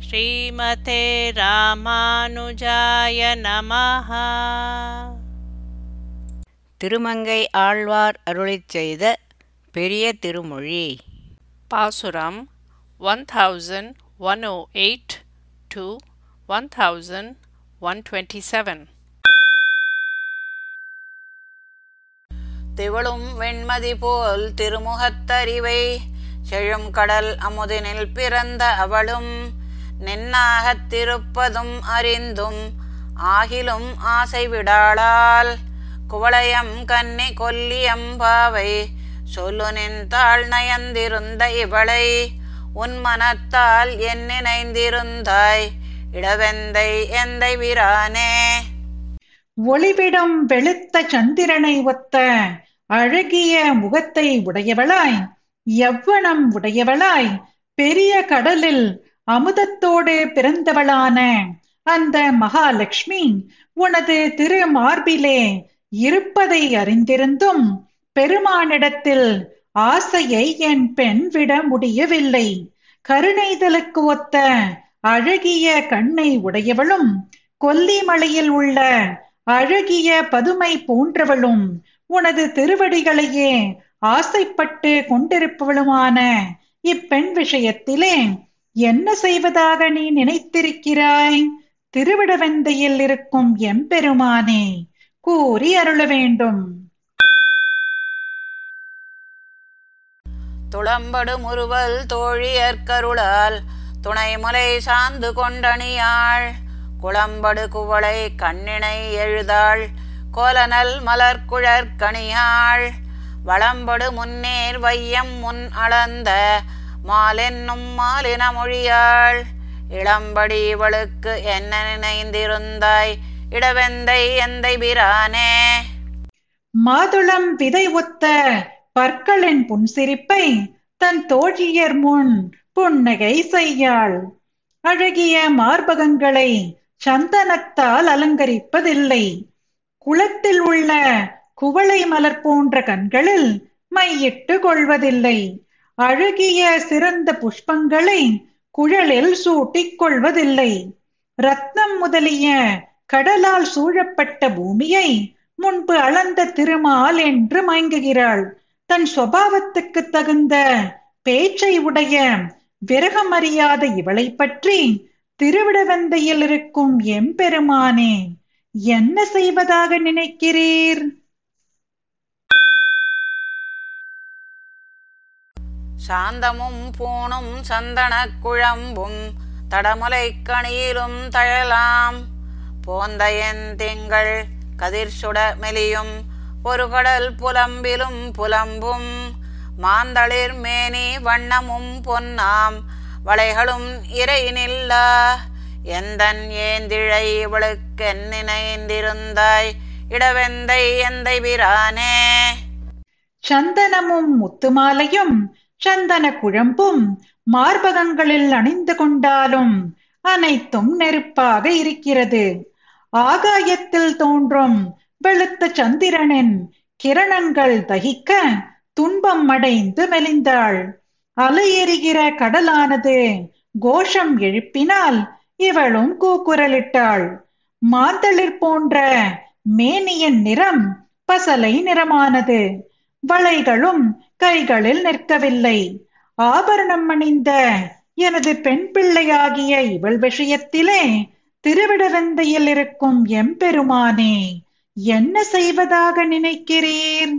ஸ்ரீமதே ராமானுஜாய நமஹ. திருமங்கை ஆழ்வார் அருளிச் செய்த பெரிய திருமொழி. பாசுரம் one thousand one O eight to one thousand one twenty seven திவளும் வெண்மதி போல் திருமுகத்தறிவை செழும் கடல் அமுதினில் பிறந்த அவளும் நின்னாகத் திருப்பதும் அறிந்தும் ஆகிலும் ஆசை விடாளால் குவளையம் கன்னி கொல்லியம்பாவை சொல்லு நின்றாள் நயந்திருந்த இவளை உன் மனத்தால் என் நினைந்திருந்தாய் இடவெந்தை எந்தை விரானே? ஒளிவிடும் வெளுத்த சந்திரனை ஒத்த அழகிய முகத்தை உடையவளாய் எவ்வனம் உடையவளாய் பெரிய கடலில் அமுதத்தோடு பிறந்தவளான அந்த மகாலட்சுமி உனது திரு மார்பிலே இருப்பதை அறிந்திருந்தும் பெருமானிடத்தில் ஆசையை என் பெண் விட முடியவில்லை. கருணைதலுக்கு ஒத்த அழகிய கண்ணை உடையவளும் கொல்லிமலையில் உள்ள அழகிய பதுமை போன்றவளும் உனது திருவடிகளையே ஆசைப்பட்டு கொண்டிருப்பவளுமான இப்பெண் விஷயத்திலே என்ன செய்வதாக நீ நினைத்திருக்கிறாய்? திருவிடவந்தையில் இருக்கும் எம்பெருமானே கூறி அருள வேண்டும். துளம்படு உருவல் தோழியற்கருளால் துணைமுலை சாந்து கொண்டணியாள். குளம்படு குவளை கண்ணினை எழுதாள் கோலனல் மலர்குழற்கணியாள் வளம்படு முன்னேர் வையம் முன் அளந்த மாலென்னும் மாலின மொழியாள். இளம்படி இவளுக்கு என்ன நினைந்திருந்தாய்? இடவெந்தை எந்தை பிரானே? மாதுளம் விதை ஒத்த பற்களின் புன்சிரிப்பை தன் தோழியர் முன் புன்னகை செய்யாள். அழகிய மார்பகங்களை சந்தனத்தால் அலங்கரிப்பதில்லை. குளத்தில் உள்ள குவளை மலர் போன்ற கண்களில் மையிட்டு கொள்வதில்லை. அழகிய சிறந்த புஷ்பங்களை குழலில் சூட்டிக் கொள்வதில்லை ரத்னம் முதலிய கடலால் சூழப்பட்ட பூமியை முன்பு அளந்த திருமால் என்று மயங்குகிறாள். தன் சுவாவத்துக்கு தகுந்த பேச்சை உடைய விரகமறியாத இவளை பற்றி திருவிடவந்தையில் இருக்கும் எம்பெருமானே என்ன செய்வதாக நினைக்கிறீர்? சாந்தமும் பூணும் சந்தனக் குழம்பும் தடமுலை கணியிலும் தழலாம். போந்தயன் திங்கள் கதிர் சுட மெலியும் ஒரு கடல் புலம்பிலும் புலம்பும். மாந்தளிர் மேனி வண்ணமும் பொன்னாம். வளைகளும் இறை நில்லா எந்தன் ஏந்திழை இவளுக்கு நினைந்திருந்தாய்? இடவெந்தை எந்தை பிரானே சந்தனமும் முத்துமாலையும் சந்தன குழம்பும் மார்பகங்களில் அணிந்து கொண்டாலும் அனைத்தும் நெருப்பாக இருக்கிறது. ஆகாயத்தில் தோன்றும் வெளுத்த சந்திரனின் கிரணங்கள் தகிக்க துன்பம் அடைந்து மெலிந்தாள். அலையெறிகிற கடலானது கோஷம் எழுப்பினால் இவளும் கூக்குரலிட்டாள். மாந்தளிர் போன்ற மேனியின் நிறம் பசலை நிறமானது. வளைகளும் கைகளில் நிற்கவில்லை. ஆபரணம் அணிந்த எனது பெண் பிள்ளையாகிய இவள் விஷயத்திலே திருவிடவந்தையில் இருக்கும் எம்பெருமானே என்ன செய்வதாக நினைக்கிறீர்?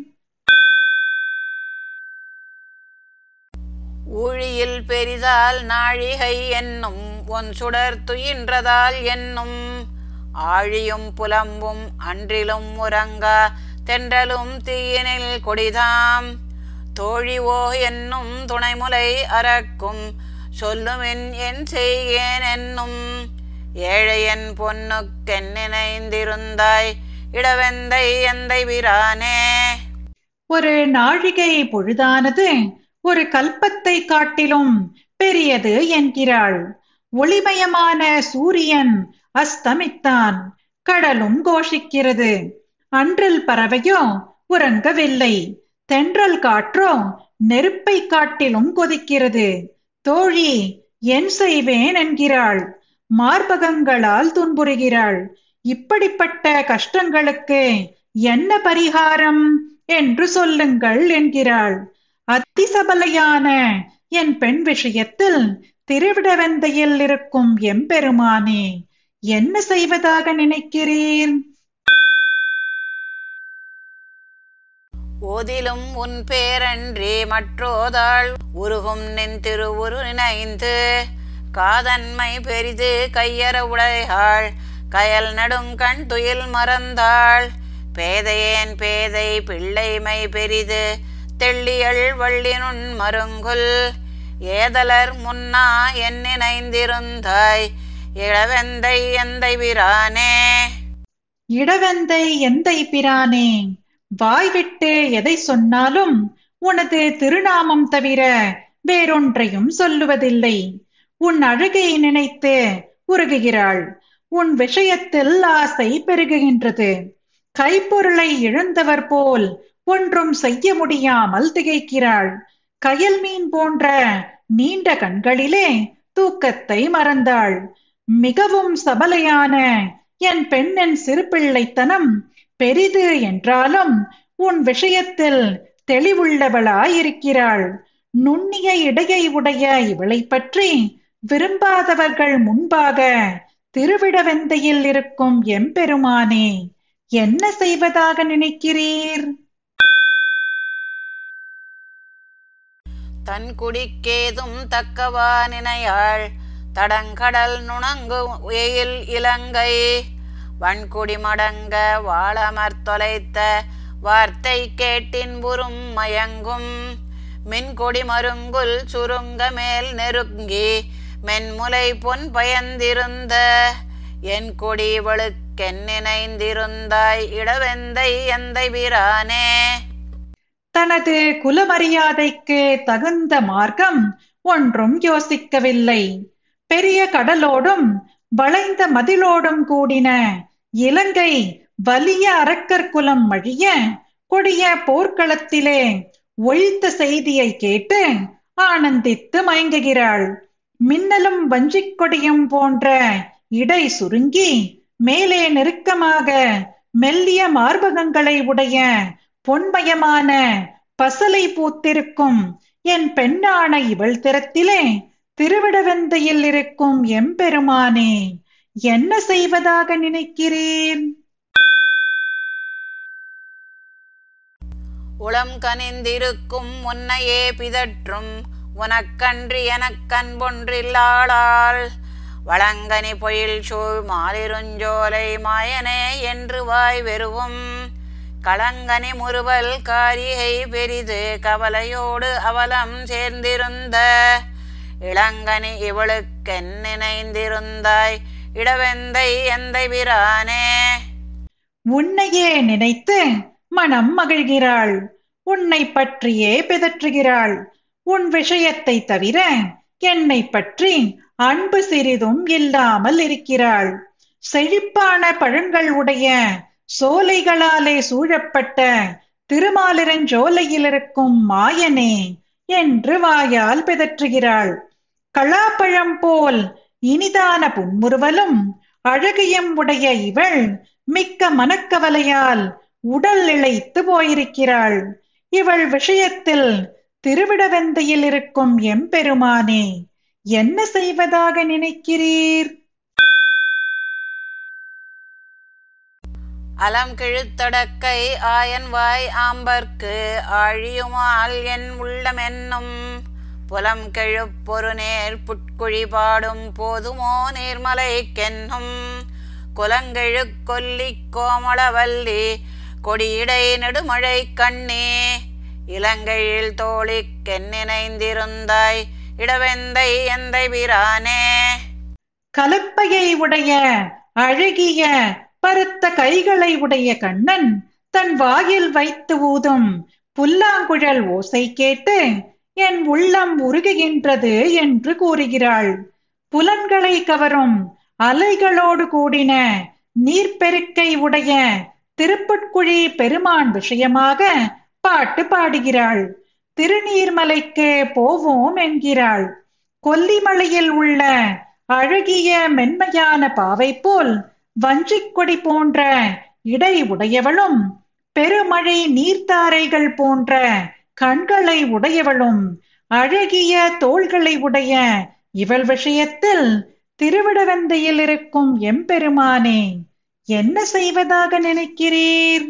ஊழியில் பெரிதால் நாழிகை என்னும் ஒன் சுடர் துயின்றதால் என்னும். ஆழியும் புலம்பும் அன்றிலும் உறங்கா தென்றலும் தீயினில் கொடிதாம். தோழிவோ என்னும் துணைமுலை அறக்கும். சொல்லுமின் என் செய்கேன் என்னும். ஏழையன் பொன்னுக்கென் நினைந்திருந்தாய் இடவெந்தை எந்தை பிரானே ஒரு நாழிகை பொழுதானது ஒரு கல்பத்தை காட்டிலும் பெரியது என்கிறாள். ஒளிமயமான சூரியன் அஸ்தமித்தான் கடலும் கோஷிக்கிறது. அன்றில் பறவையோ உறங்கவில்லை. தென்றல் காற்றோ நெருப்பை காட்டிலும் கொதிக்கிறது. தோழி என் செய்வேன் என்கிறாள். மார்பகங்களால் துன்புறுகிறாள். இப்படிப்பட்ட கஷ்டங்களுக்கு என்ன பரிகாரம் என்று சொல்லுங்கள் என்கிறாள். அதிசபலையான என் பெண் விஷயத்தில் திருவிடவந்தையில் இருக்கும் எம்பெருமானே என்ன செய்வதாக நினைக்கிறேன் ஓதிலும் உன் பேரன்றி மற்றோதாள். உருகும் நின் திருவுரு நினைந்து காதன்மை பெரிது கையற உடையாள். கயல் நடுங்கண் துயில் மறந்தாள். பேதையேன் பேதை பிள்ளைமை பெரிது தெள்ளியள் வள்ளினுன் மருங்குல். ஏதலர் முன்னா என் நினைந்திருந்தாய் இளவெந்தை எந்தை பிரானே? இடவந்தை எந்தை பிரானே? வாய்விட்டு எதை சொன்னாலும் உனது திருநாமம் தவிர வேறொன்றையும் சொல்லுவதில்லை. உன் அழுகையை நினைத்து உருகுகிறாள். உன் விஷயத்தில் ஆசை பெருகுகின்றது. கைப்பொருளை இழந்தவர் போல் ஒன்றும் செய்ய முடியாமல் திகைக்கிறாள். கயல் மீன் போன்ற நீண்ட கண்களிலே தூக்கத்தை மறந்தாள். மிகவும் சபலையான என் பெண்ணின் சிறுபிள்ளைத்தனம் பெரிது என்றாலும் உன் விஷயத்தில் தெளிவுள்ளவளாயிருக்கிறாள். நுண்ணிய இடையை உடைய இவளை பற்றி விரும்பாதவர்கள் முன்பாக திருவிடவெந்தையில் இருக்கும் எம்பெருமானே என்ன செய்வதாக நினைக்கிறீர்? தன் குடிக்கேதும் தக்கவா நினையாள் தடங்கடல் நுணங்கு எயில் இலங்கை. வன்குடி மடங்க வாழமர் தொலைத்த வார்த்தை கேட்டின்புறும் மயங்கும். மின்கொடி மருங்குல் சுருங்க மேல் நெருங்கி மென்முலை பொன் பயந்திருந்த. என் கொடி இவளுக்கென்னிணைந்திருந்தாய் இடவெந்தை எந்தை வீரானே. தனது குலமரியாதைக்கு தகுந்த மார்க்கம் ஒன்றும் யோசிக்கவில்லை. பெரிய கடலோடும் வளைந்த மதிலோடும் கூடின இலங்கை வலிய அரக்கர் குலம் மழிய கொடிய போர்க்களத்திலே ஒழித்த செய்தியை கேட்டு ஆனந்தித்து மயங்குகிறாள். மின்னலும் வஞ்சிக் கொடியும் போன்ற இடை சுருங்கி மேலே நெருக்கமாக மெல்லிய மார்பகங்களை உடைய பொன்மயமான பசலை பூத்திருக்கும் என் பெண்ணான இவள் திறத்திலே திருவிடவந்தையில் இருக்கும் எம்பெருமானே என்ன செய்வதாக நினைக்கிறேன்? உளம் கனிந்திருக்கும் உன்னையே பிதற்றும் உனக்கன்றி எனக்கன்பொன்றில்லாளால் வளங்கனி பொயில் சூழ் மாலிருஞ்சோலை மாயனே என்று வாய் வெறுவும். களங்கனி முறுவல் காரிகை பெரிது கவலையோடு அவலம் சேர்ந்திருந்த இளங்கனி இவளுக்கென் நினைந்திருந்தாய். இடவெந்தை எந்தை பிரானே உன்னையே நினைத்து மனம் மகிழ்கிறாள். உன்னை பற்றியே பிதற்றுகிறாள். உன் விஷயத்தை தவிர என்னை பற்றி அன்பு சிறிதும் இல்லாமல் இருக்கிறாள். செழிப்பான பழங்கள் உடைய சோலைகளாலே சூழப்பட்ட திருமாலிரஞ்சோலையில் இருக்கும் மாயனே என்று வாயால் பிதற்றுகிறாள். களாப்பழம் போல் இனிதான புன்முறுவலும் அழகியம் உடைய இவள் மிக்க மனக்கவலையால் உடல் இழைத்து போயிருக்கிறாள். இவள் விஷயத்தில் திருவிடவெந்தையில் இருக்கும் எம்பெருமானே என்ன செய்வதாக நினைக்கிறீர்? அலம் கிழுத்தொடக்கை ஆயன் வாய் ஆம்பர்க்கு ஆழியுமால் என் உள்ளமென்னும் புலம் கெழுப்பொரு நேர் புட்குழி பாடும் போதுமோ நீர்மலைக்கென்னும். குலங்கெழு கொல்லி கோமளவல்லி கொடியிடை நெடுமழை கண்ணே. இலங்கையில் தோழிக்கென்னிணைந்திருந்தாய் இடவெந்தை எந்தை பிரானே கலப்பையை உடைய அழகிய பருத்த கைகளை உடைய கண்ணன் தன் வாயில் வைத்து ஊதும் புல்லாங்குழல் ஓசை கேட்டு என் உள்ளம் உருகுகின்றது என்று கூறுகிறாள். புலன்களை கவரும் அலைகளோடு கூடின நீர்ப்பெருக்கை உடைய திருப்புட்குழி பெருமான் விஷயமாக பாட்டு பாடுகிறாள். திருநீர்மலைக்கு போவோம் என்கிறாள். கொல்லிமலையில் உள்ள அழகிய மென்மையான பாவை போல் வஞ்சிக்கொடி போன்ற இடை உடையவளும் பெருமழை நீர்த்தாரைகள் போன்ற கண்களை உடையவளும் அழகிய தோள்களை உடைய இவள் விஷயத்தில் திருவிடவந்தையில் இருக்கும் எம்பெருமானே என்ன செய்வதாக நினைக்கிறீர்?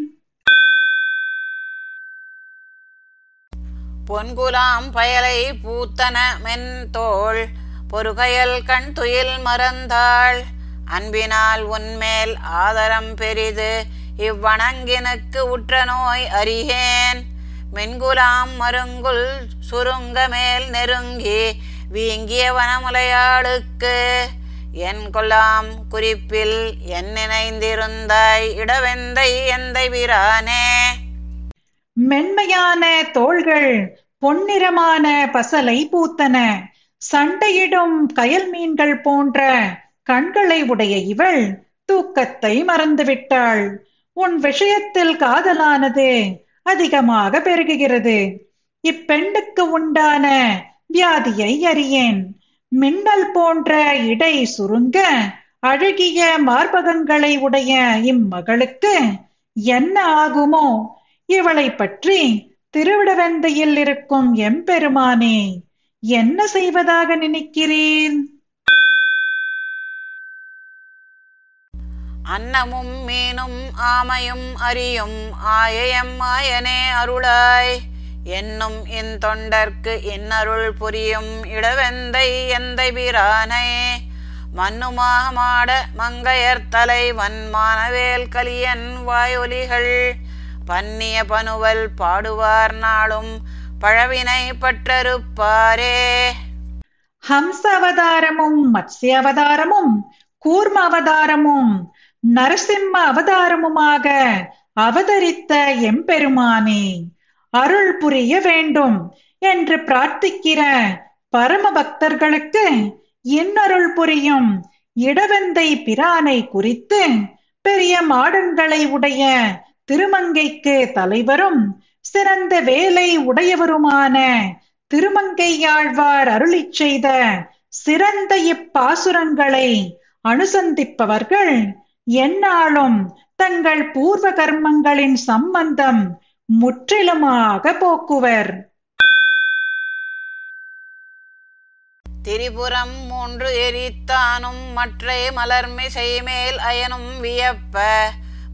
பொன்குலாம் பயலை பூத்தன மென் தோள் பொறுகையல் கண் துயில் மறந்தாள். அன்பினால் உன்மேல் ஆதரம் பெரிது இவ்வணங்கினுக்கு உற்ற நோய் அறியேன். மென்குலாம் மருங்குல் சுருங்க மேல் நெருங்கி வீங்கிய வனமுலையாளுக்கு. என் கொல்லாம் குறிப்பில் என் நினைந்திருந்தாய் இடவெந்தை எந்தை வீரானே? மென்மையான தோள்கள் பொன்னிறமான பசலை பூத்தன. சண்டையிடும் கயல் மீன்கள் போன்ற கண்களை உடைய இவள் தூக்கத்தை மறந்துவிட்டாள். உன் விஷயத்தில் காதலானது அதிகமாக பெருகுகிறது. இப்பெண்ணுக்கு உண்டான வியாதியை அறியேன். மின்னல் போன்ற இடை சுருங்க அழகிய மார்பகங்களை உடைய இம்மகளுக்கு என்ன ஆகுமோ? இவளை பற்றி திருவிடவந்தையில் இருக்கும் எம்பெருமானே என்ன செய்வதாக நினைக்கிறேன் அன்னமும் மீனும் ஆமையும் அறியும் ஆயயம் ஆயனே அருளாய். என்னும் என் தொண்டர்க்கு இன்னருள் புரியும் இடவெந்தை எந்தை பிரானை மன்னுமாக மாட மங்கையர் தலைவன் மானவேல் கலியன் வாயொலிகள். பன்னிய பனுவல் பாடுவார் நாளும் பழவினை பற்றறுப்பாரே. ஹம்ச அவதாரமும் மத்ஸ்ய அவதாரமும் கூர்ம அவதாரமும் நரசிம்ம அவதாரமுமாக அவதரித்த எம்பெருமானே அருள் புரிய வேண்டும் என்று பிரார்த்திக்கிற பரம பக்தர்களுக்கு இன்னருள் புரியும் இடவந்தை பிரானை குறித்து பெரிய மாடங்களை உடைய திருமங்கைக்கு தலைவரும் சிறந்த வேலை உடையவருமான திருமங்கையாழ்வார் அருளிச் செய்த சிறந்த இப்பாசுரங்களை அனுசந்திப்பவர்கள் எந்நாளும் தங்கள் பூர்வ கர்மங்களின் சம்பந்தம் முற்றிலுமாக போக்குவர். திரிபுரம் மூன்று எரித்தானும் மற்றை மலர்மிசை மேல் அயனும் வியப்ப.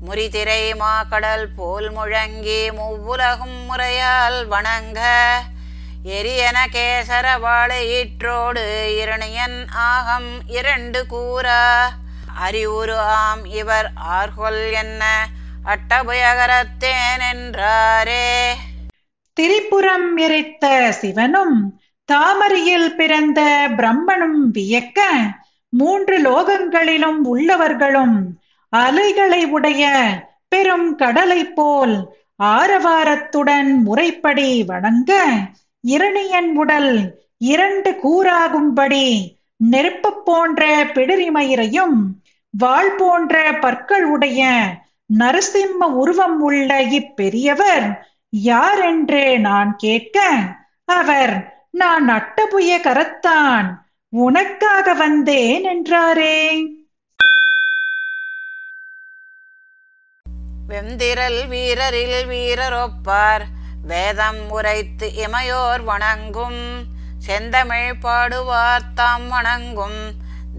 முறிதிரை மாக்கடல் போல் முழங்கி மூவுலகும் முறையால் வணங்க. எரியன கேசர வாழையீற்றோடு இரணியன் ஆகம் இரண்டு கூறா. அறிவுரு ஆம் இவர் ஆர்கொல் என்ன? அட்டபயகரத்தேன் என்றாரே. திரிபுரம் எரித்த சிவனும் தாமரையில் பிறந்த பிரம்மனும் வியக்க மூன்று லோகங்களிலும் உள்ளவர்களும் அலைகளை உடைய பெரும் கடலை போல் ஆரவாரத்துடன் முறைப்படி வணங்க இரணியன் உடல் இரண்டு கூறாகும்படி நெருப்பு போன்ற பிடரிமயிரையும் வாள் போன்ற பற்கள் உடைய நரசிம்ம உருவம் உள்ள இப்பெரியவர் யார் என்று நான் கேட்க அவர் நான் அட்டபுய கரத்தான் உனக்காக வந்தேன் என்றாரே. வெந்திரல் வீரரில் வீரரொப்பார் வேதம் உரைத்து இமையோர் வணங்கும் செந்தமிழ் பாடுவார் தாம் வணங்கும்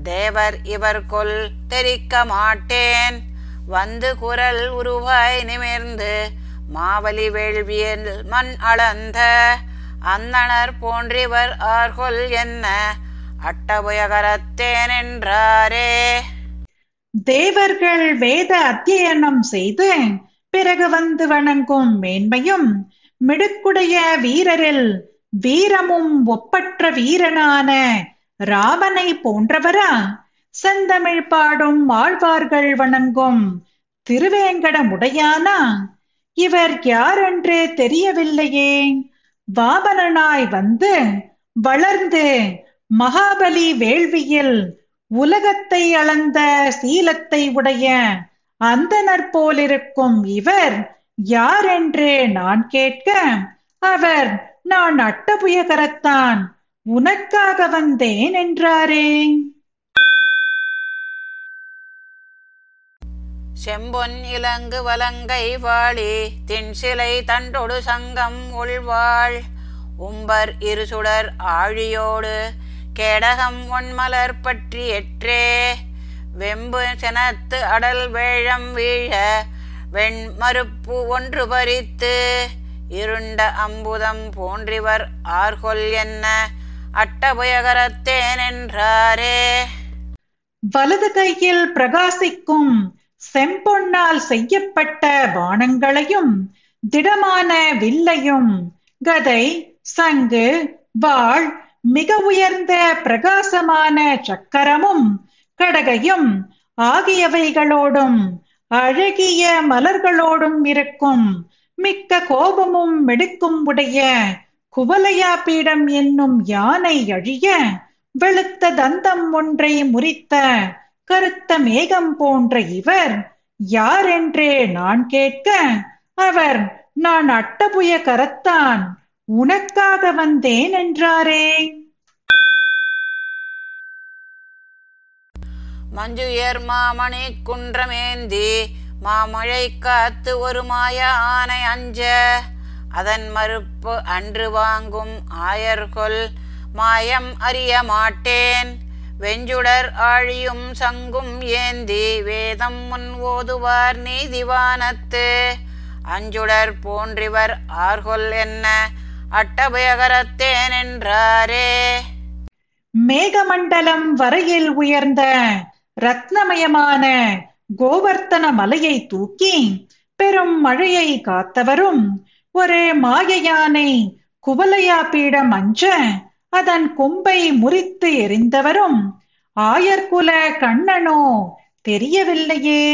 தேவர் இவர்க்குள் தெரிக்க மாட்டேன். வந்து குரல் உருவாய் நிமிர்ந்து மாவலி வேள்வியில் மண் அளந்த அந்தனர் போன்றிவர் ஆர்கொல் என்ன? அட்டபுயகரத்தேன் என்றாரே. தேவர்கள் வேத அத்தியனம் செய்து பிறகு வந்து வணங்கும் மேன்மையும் மிடுக்குடைய வீரரில் வீரமும் ஒப்பற்ற வீரனான ராவனை போன்றவரா? செந்தமிழ் பாடும் ஆழ்வார்கள் வணங்கும் திருவேங்கடமுடையானா? இவர் யார் என்றே தெரியவில்லையே. வாபனனாய் வந்து வளர்ந்து மகாபலி வேள்வியில் உலகத்தை அளந்த சீலத்தை உடைய அந்தனர் போலிருக்கும் இவர் யார் என்று நான் கேட்க அவர் நான் அட்டபுயகரத்தான் உனக்காக வந்தேன் என்றாரே. செம்பொன் இலங்கு வலங்கை வாழி தின்சிலை தண்டொடு சங்கம் உள்வாள் உம்பர் இருசுடர் ஆழியோடு கேடகம் ஒன்மலர் பற்றி எற்றே. வெம்பு செனத்து அடல் வேழம் வீழ வெண்மறுப்பு ஒன்று பறித்து. இருண்ட அம்புதம் போன்றிவர் ஆர்கொல் என்ன? அட்டபுயகரத்தேனென்றாரே. வலது கையில் பிரகாசிக்கும் செம்பொன்னால் செய்யப்பட்ட பானங்களையும் திடமான வில்லையும் கதை சங்கு வாழ் மிக உயர்ந்த பிரகாசமான சக்கரமும் கடகையும் ஆகியவைகளோடும் அழகிய மலர்களோடும் இருக்கும் மிக்க கோபமும் மெடுக்கும் உடைய குவலையா பீடம் என்னும் யானை அழிய வெளுத்த தந்தம் ஒன்றை முறித்த கருத்த மேகம் போன்ற இவர் யார் என்றே நான் கேட்க அவர் நான் அட்டபுய கரத்தான் உனக்காக வந்தேன் என்றாரே. மஞ்சுயர் மாமணி குன்றமேந்தி மாமழை காத்து ஒரு மாய ஆனை அஞ்ச. அதன் மறுப்பு அன்று வாங்கும் ஆயர்கொல் மாயம் அறிய மாட்டேன். வெஞ்சுடர் ஆழியும் சங்கும் ஏந்தி வேதம் முன் ஓதுவார் நீதிவானத்து. அஞ்சுடர் போன்றிவர் ஆர்கொல் என்ன? அட்டபயகரத்தேன் என்றாரே. மேகமண்டலம் வரையில் உயர்ந்த ரத்னமயமான கோவர்த்தன மலையை தூக்கி பெரும் மழையை காத்தவரும் ஒரு மாய யானை குவலையா பீடம் அஞ்ச அதன் கொம்பை முறித்து எறிந்தவரும் ஆயர்குல கண்ணனோ தெரியவில்லையே.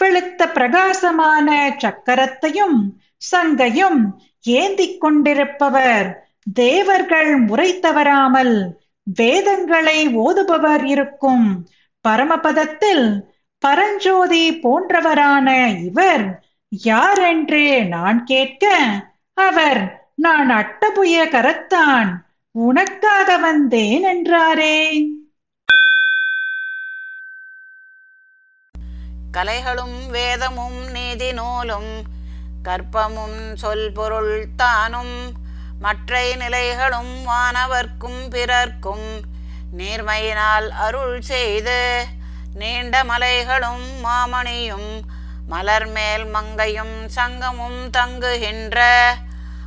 வெளுத்த பிரகாசமான சக்கரத்தையும் சங்கையும் ஏந்திக் கொண்டிருப்பவர் தேவர்கள் முறை தவறாமல் வேதங்களை ஓதுபவர் இருக்கும். பரமபதத்தில் பரஞ்சோதி போன்றவரான இவர் யார் நான் கேட்க அவர் நான் அட்டபுய கரத்தான் உனக்காக வந்தேன் என்றாரே. கலைகளும் வேதமும் நீதி நூலும் கற்பமும் சொல் பொருள் தானும் மற்ற நிலைகளும் வானவர்க்கும் பிறர்க்கும் நீர்மையினால் அருள் செய்து நீண்ட மலைகளும் மாமணியும் மலர் மேல் மங்கையும் சங்கமும் தங்குகின்ற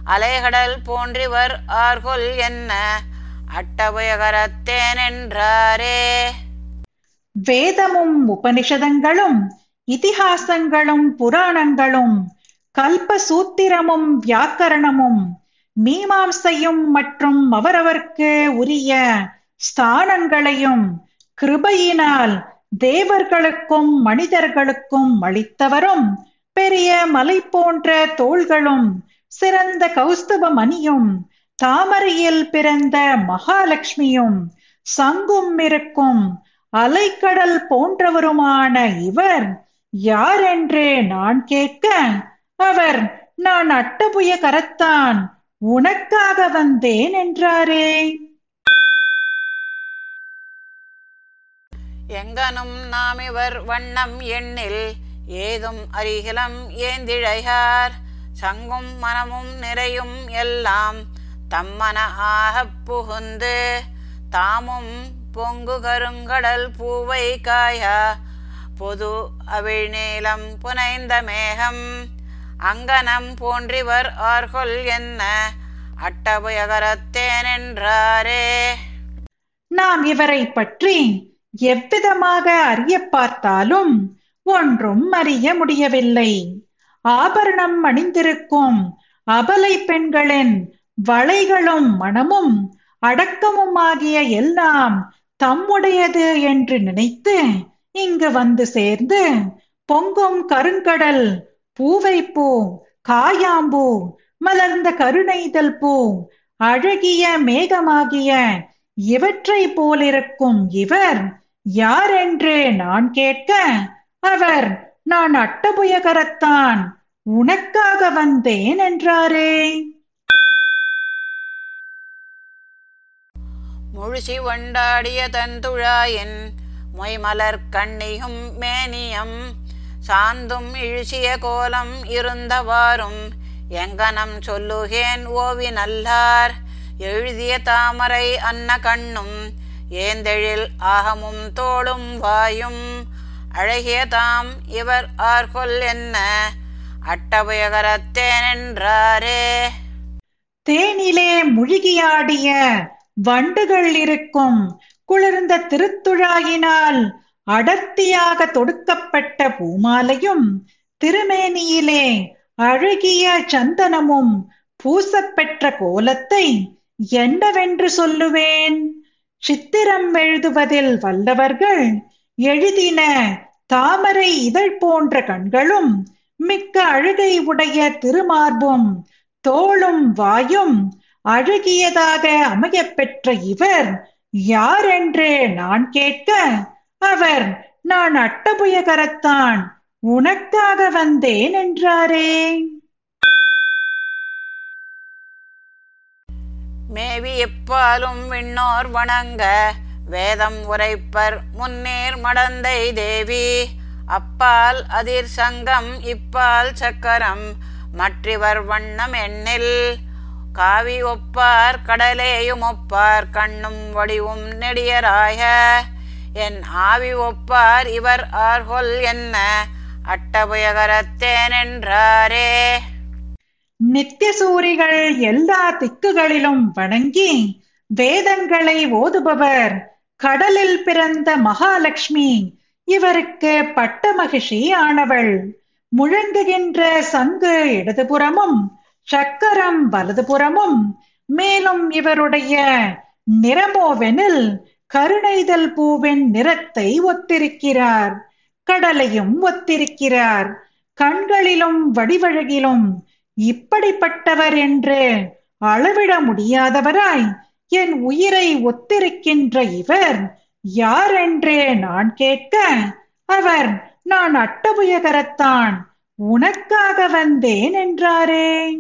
அலைகடல் போன்றிவர் ஆர்கொல் என்ன? அட்டபயகரத்தேன் என்றாரே. வேதமும் உபனிஷதங்களும் இதிகாசங்களும் புராணங்களும் கல்ப சூத்திரமும் வியாக்கரணமும் மீமாம்சையும் மற்றும் அவரவர்க்கு உரிய ஸ்தானங்களையும் கிருபையினால் தேவர்களுக்கும் மனிதர்களுக்கும் அளித்தவரும் பெரிய மலை போன்ற தோள்களும் சிறந்த கௌஸ்தப மணியும் தாமரையில் பிறந்த மகாலட்சுமியும் சங்கும் இருக்கும் அலைக்கடல் போன்றவருமான இவர் யார் என்று நான் கேட்க அவர் நான் அட்டபுய கரத்தான் உனக்காக வந்தேன் என்றாரே. எங்கனும் நாம் இவர் வண்ணம் எண்ணில் ஏதும் அரிகிலம் ஏந்திழையார். சங்கும் மனமும் நிறையும் எல்லாம் தம்மன ஆகப் புகுந்து தாமும் பொங்கு கருங்கடல் பூவை காயா பொது அவிழ்நீளம் புனைந்த மேகம் அங்கனம் போன்றிவர் ஆர்கொல் என்ன அட்டபுயகரத்தேன் என்றாரே. நாம் இவரை பற்றி எவ்விதமாக அறிய பார்த்தாலும் ஒன்றும் அறிய முடியவில்லை. ஆபரணம் அணிந்திருக்கும் அபலை பெண்களின் வளைகளும் மனமும் அடக்கமுமாகிய எல்லாம் தம்முடையது என்று நினைத்து இங்கு வந்து சேர்ந்து பொங்கும் கருங்கடல் பூவை பூ காயாம்பூ மலர்ந்த கருணைதல் பூ அழகிய மேகமாகிய இவற்றை போலிருக்கும் இவர் யார் என்று நான் கேட்க அவர் நான் அட்டபுயகரத்தான் உனக்காக வந்தேன் என்றாரே. முழுசி வண்டாடிய தந்துழாயின் மொய்மலர் கண்ணியும் மேனியம் சாந்தும் இழுசிய கோலம் இருந்தவாறும் எங்கனம் சொல்லுகேன் ஓவி நல்லார் எழுதிய தாமரை அன்ன கண்ணும் ஏந்தெழில் ஆகமும் தோளும் வாயும். அழகிய தாம் இவர் ஆர்கொல் என்ன? அட்டபயகரத்தேனென்றாரே தேனிலே முழுகியாடிய வண்டுகள் இருக்கும். குளிர்ந்த திருத்துழாயினால் அடர்த்தியாக தொடுக்கப்பட்ட பூமாலையும் திருமேனியிலே அழகிய சந்தனமும் பூசப்பெற்ற கோலத்தை என்னவென்று சொல்லுவேன்? சித்திரம் எழுதுவதில் வல்லவர்கள் எழுதின தாமரை இதழ் போன்ற கண்களும் மிக்க அழுகை உடைய திருமார்பும் தோளும் வாயும் அழுகியதாக அமையப் பெற்ற இவர் யார் என்று நான் கேட்க அவர் நான் அட்டபுயகரத்தான் உனக்காக வந்தேன் என்றாரே. மேவி எப்பாலும் விண்ணோர் வணங்க வேதம் உரைப்பர் முன்னேர் மடந்தை தேவி. அப்பால் அதிர் சங்கம் இப்பால் சக்கரம் மற்றிவர் வண்ணம் எண்ணில் காவி ஒப்பார் கடலேயும் ஒப்பார் கண்ணும் வடிவும் நெடியராய என் ஆவி ஒப்பார் இவர் ஆர்கொல் என்ன அட்டபுயகரத்தேனென்றாரே நித்தியசூரிகள் எல்லா திக்குகளிலும் வணங்கி வேதங்களை ஓதுபவர் கடலில் பிறந்த மகாலட்சுமி இவருக்கு பட்ட மகிழ்ச்சி ஆனவள். முழங்குகின்ற சங்கு இடதுபுறமும் சக்கரம் வலதுபுறமும் மேலும் இவருடைய நிறமோவெனில் கருணைதல் பூவின் நிறத்தை ஒத்திருக்கிறார். கடலையும் ஒத்திருக்கிறார். கண்களிலும் வடிவழகிலும் இப்படிப்பட்டவர் என்று அளவிட முடியாதவராய் என் உயிரை ஒத்திருக்கின்ற இவர் யார் என்றே நான் கேட்க அவர் நான் அட்டபுயகரத்தான் உனக்காக வந்தேன் என்றாரே.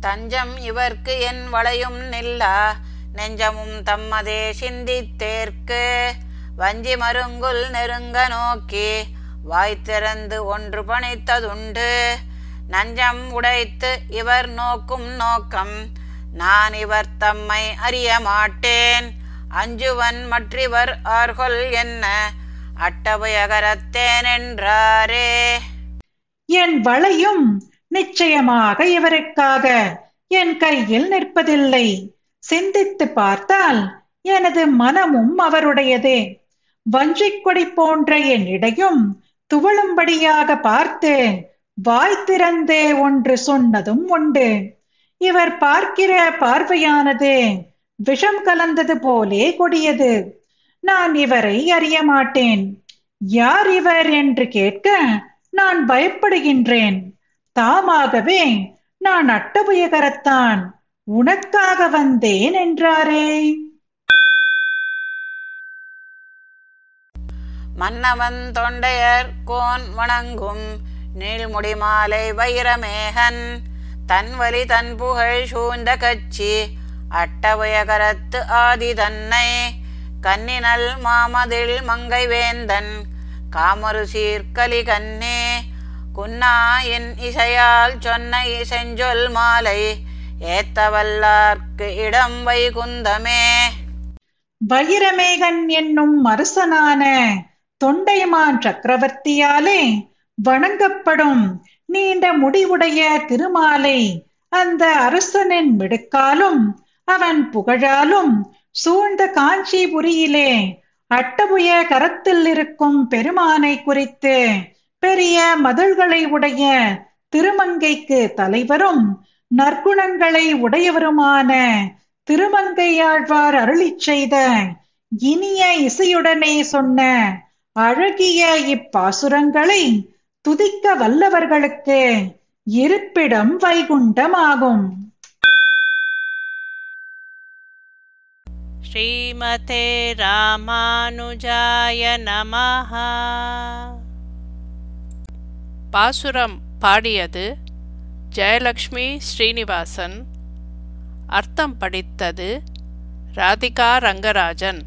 தஞ்சம் இவர்க்கு என் வளையும் நில்லா நெஞ்சமும் தம்மதே சிந்தித்தேற்கு வஞ்சி மருங்குல் நெருங்க நோக்கி வாய் திறந்து ஒன்று பணித்ததுண்டு. நஞ்சம் உடைத்து இவர் நோக்கும் நோக்கம். நான் இவர் தம்மை அறிய மாட்டேன். அஞ்சுவன் மற்றவர் ஆர்கொல் என்ன? அட்டபயகரத்தேனென்றாரே என் வளையும் நிச்சயமாக இவருக்காக. என் கையில் நிற்பதில்லை. சிந்தித்து பார்த்தால் எனது மனமும் அவருடையதே. வஞ்சிக் கொடி போன்ற என் இடையும் துவளும்படியாக பார்த்தேன். வாய் திறந்தே ஒன்று சொன்னதும் உண்டு. இவர் பார்க்கிற பார்வையானது விஷம் கலந்தது போலே கொடியது. நான் இவரை அறிய மாட்டேன். யார் இவர் என்று கேட்க நான் பயப்படுகின்றேன். தாமாகவே நான் அட்டபுயகரத்தான். உனக்காக வந்தேன் என்றாரே. மன்னவன் தொண்டையர் கோன் வணங்கும் நீள்முடி மாலை வைரமேகன். தன்வலி தன் புகழ் சூழ்ந்த கட்சி அட்டவயகரத்து ஆதி தன்னை. கன்னினல் மாமதில் மங்கை வேந்தன் காமரு சீர்கலி கண்ணே குன்னா என் இசையால் சொன்ன இசைஞ்சொல் மாலை ஏத்தவல்லார்க்கு இடம் வைகுந்தமே. வைரமேகன் என்னும் அரசனான தொண்டைமான் சக்கரவர்த்தியாலே வணங்கப்படும் நீண்ட முடிவுடைய திருமாலை. அந்த அரசனின் மிடுக்காலும் அவன் புகழாலும் சூழ்ந்த காஞ்சிபுரியிலே அட்டபுய கரத்தில் இருக்கும் பெருமானை குறித்து பெரிய மதில்களை உடைய திருமங்கைக்கு தலைவரும் நற்குணங்களை உடையவருமான திருமங்கையாழ்வார் அருளிச் செய்த இனிய இசையுடனே சொன்ன அழகிய இப்பாசுரங்களை துதிக்க வல்லவர்களுக்கு இருப்பிடம் வைகுண்டமாகும். ஸ்ரீமதே ராமானுஜாய நமஹ. பாசுரம் பாடியது ஜெயலக்ஷ்மி ஸ்ரீனிவாசன். அர்த்தம் படித்தது ராதிகா ரங்கராஜன்.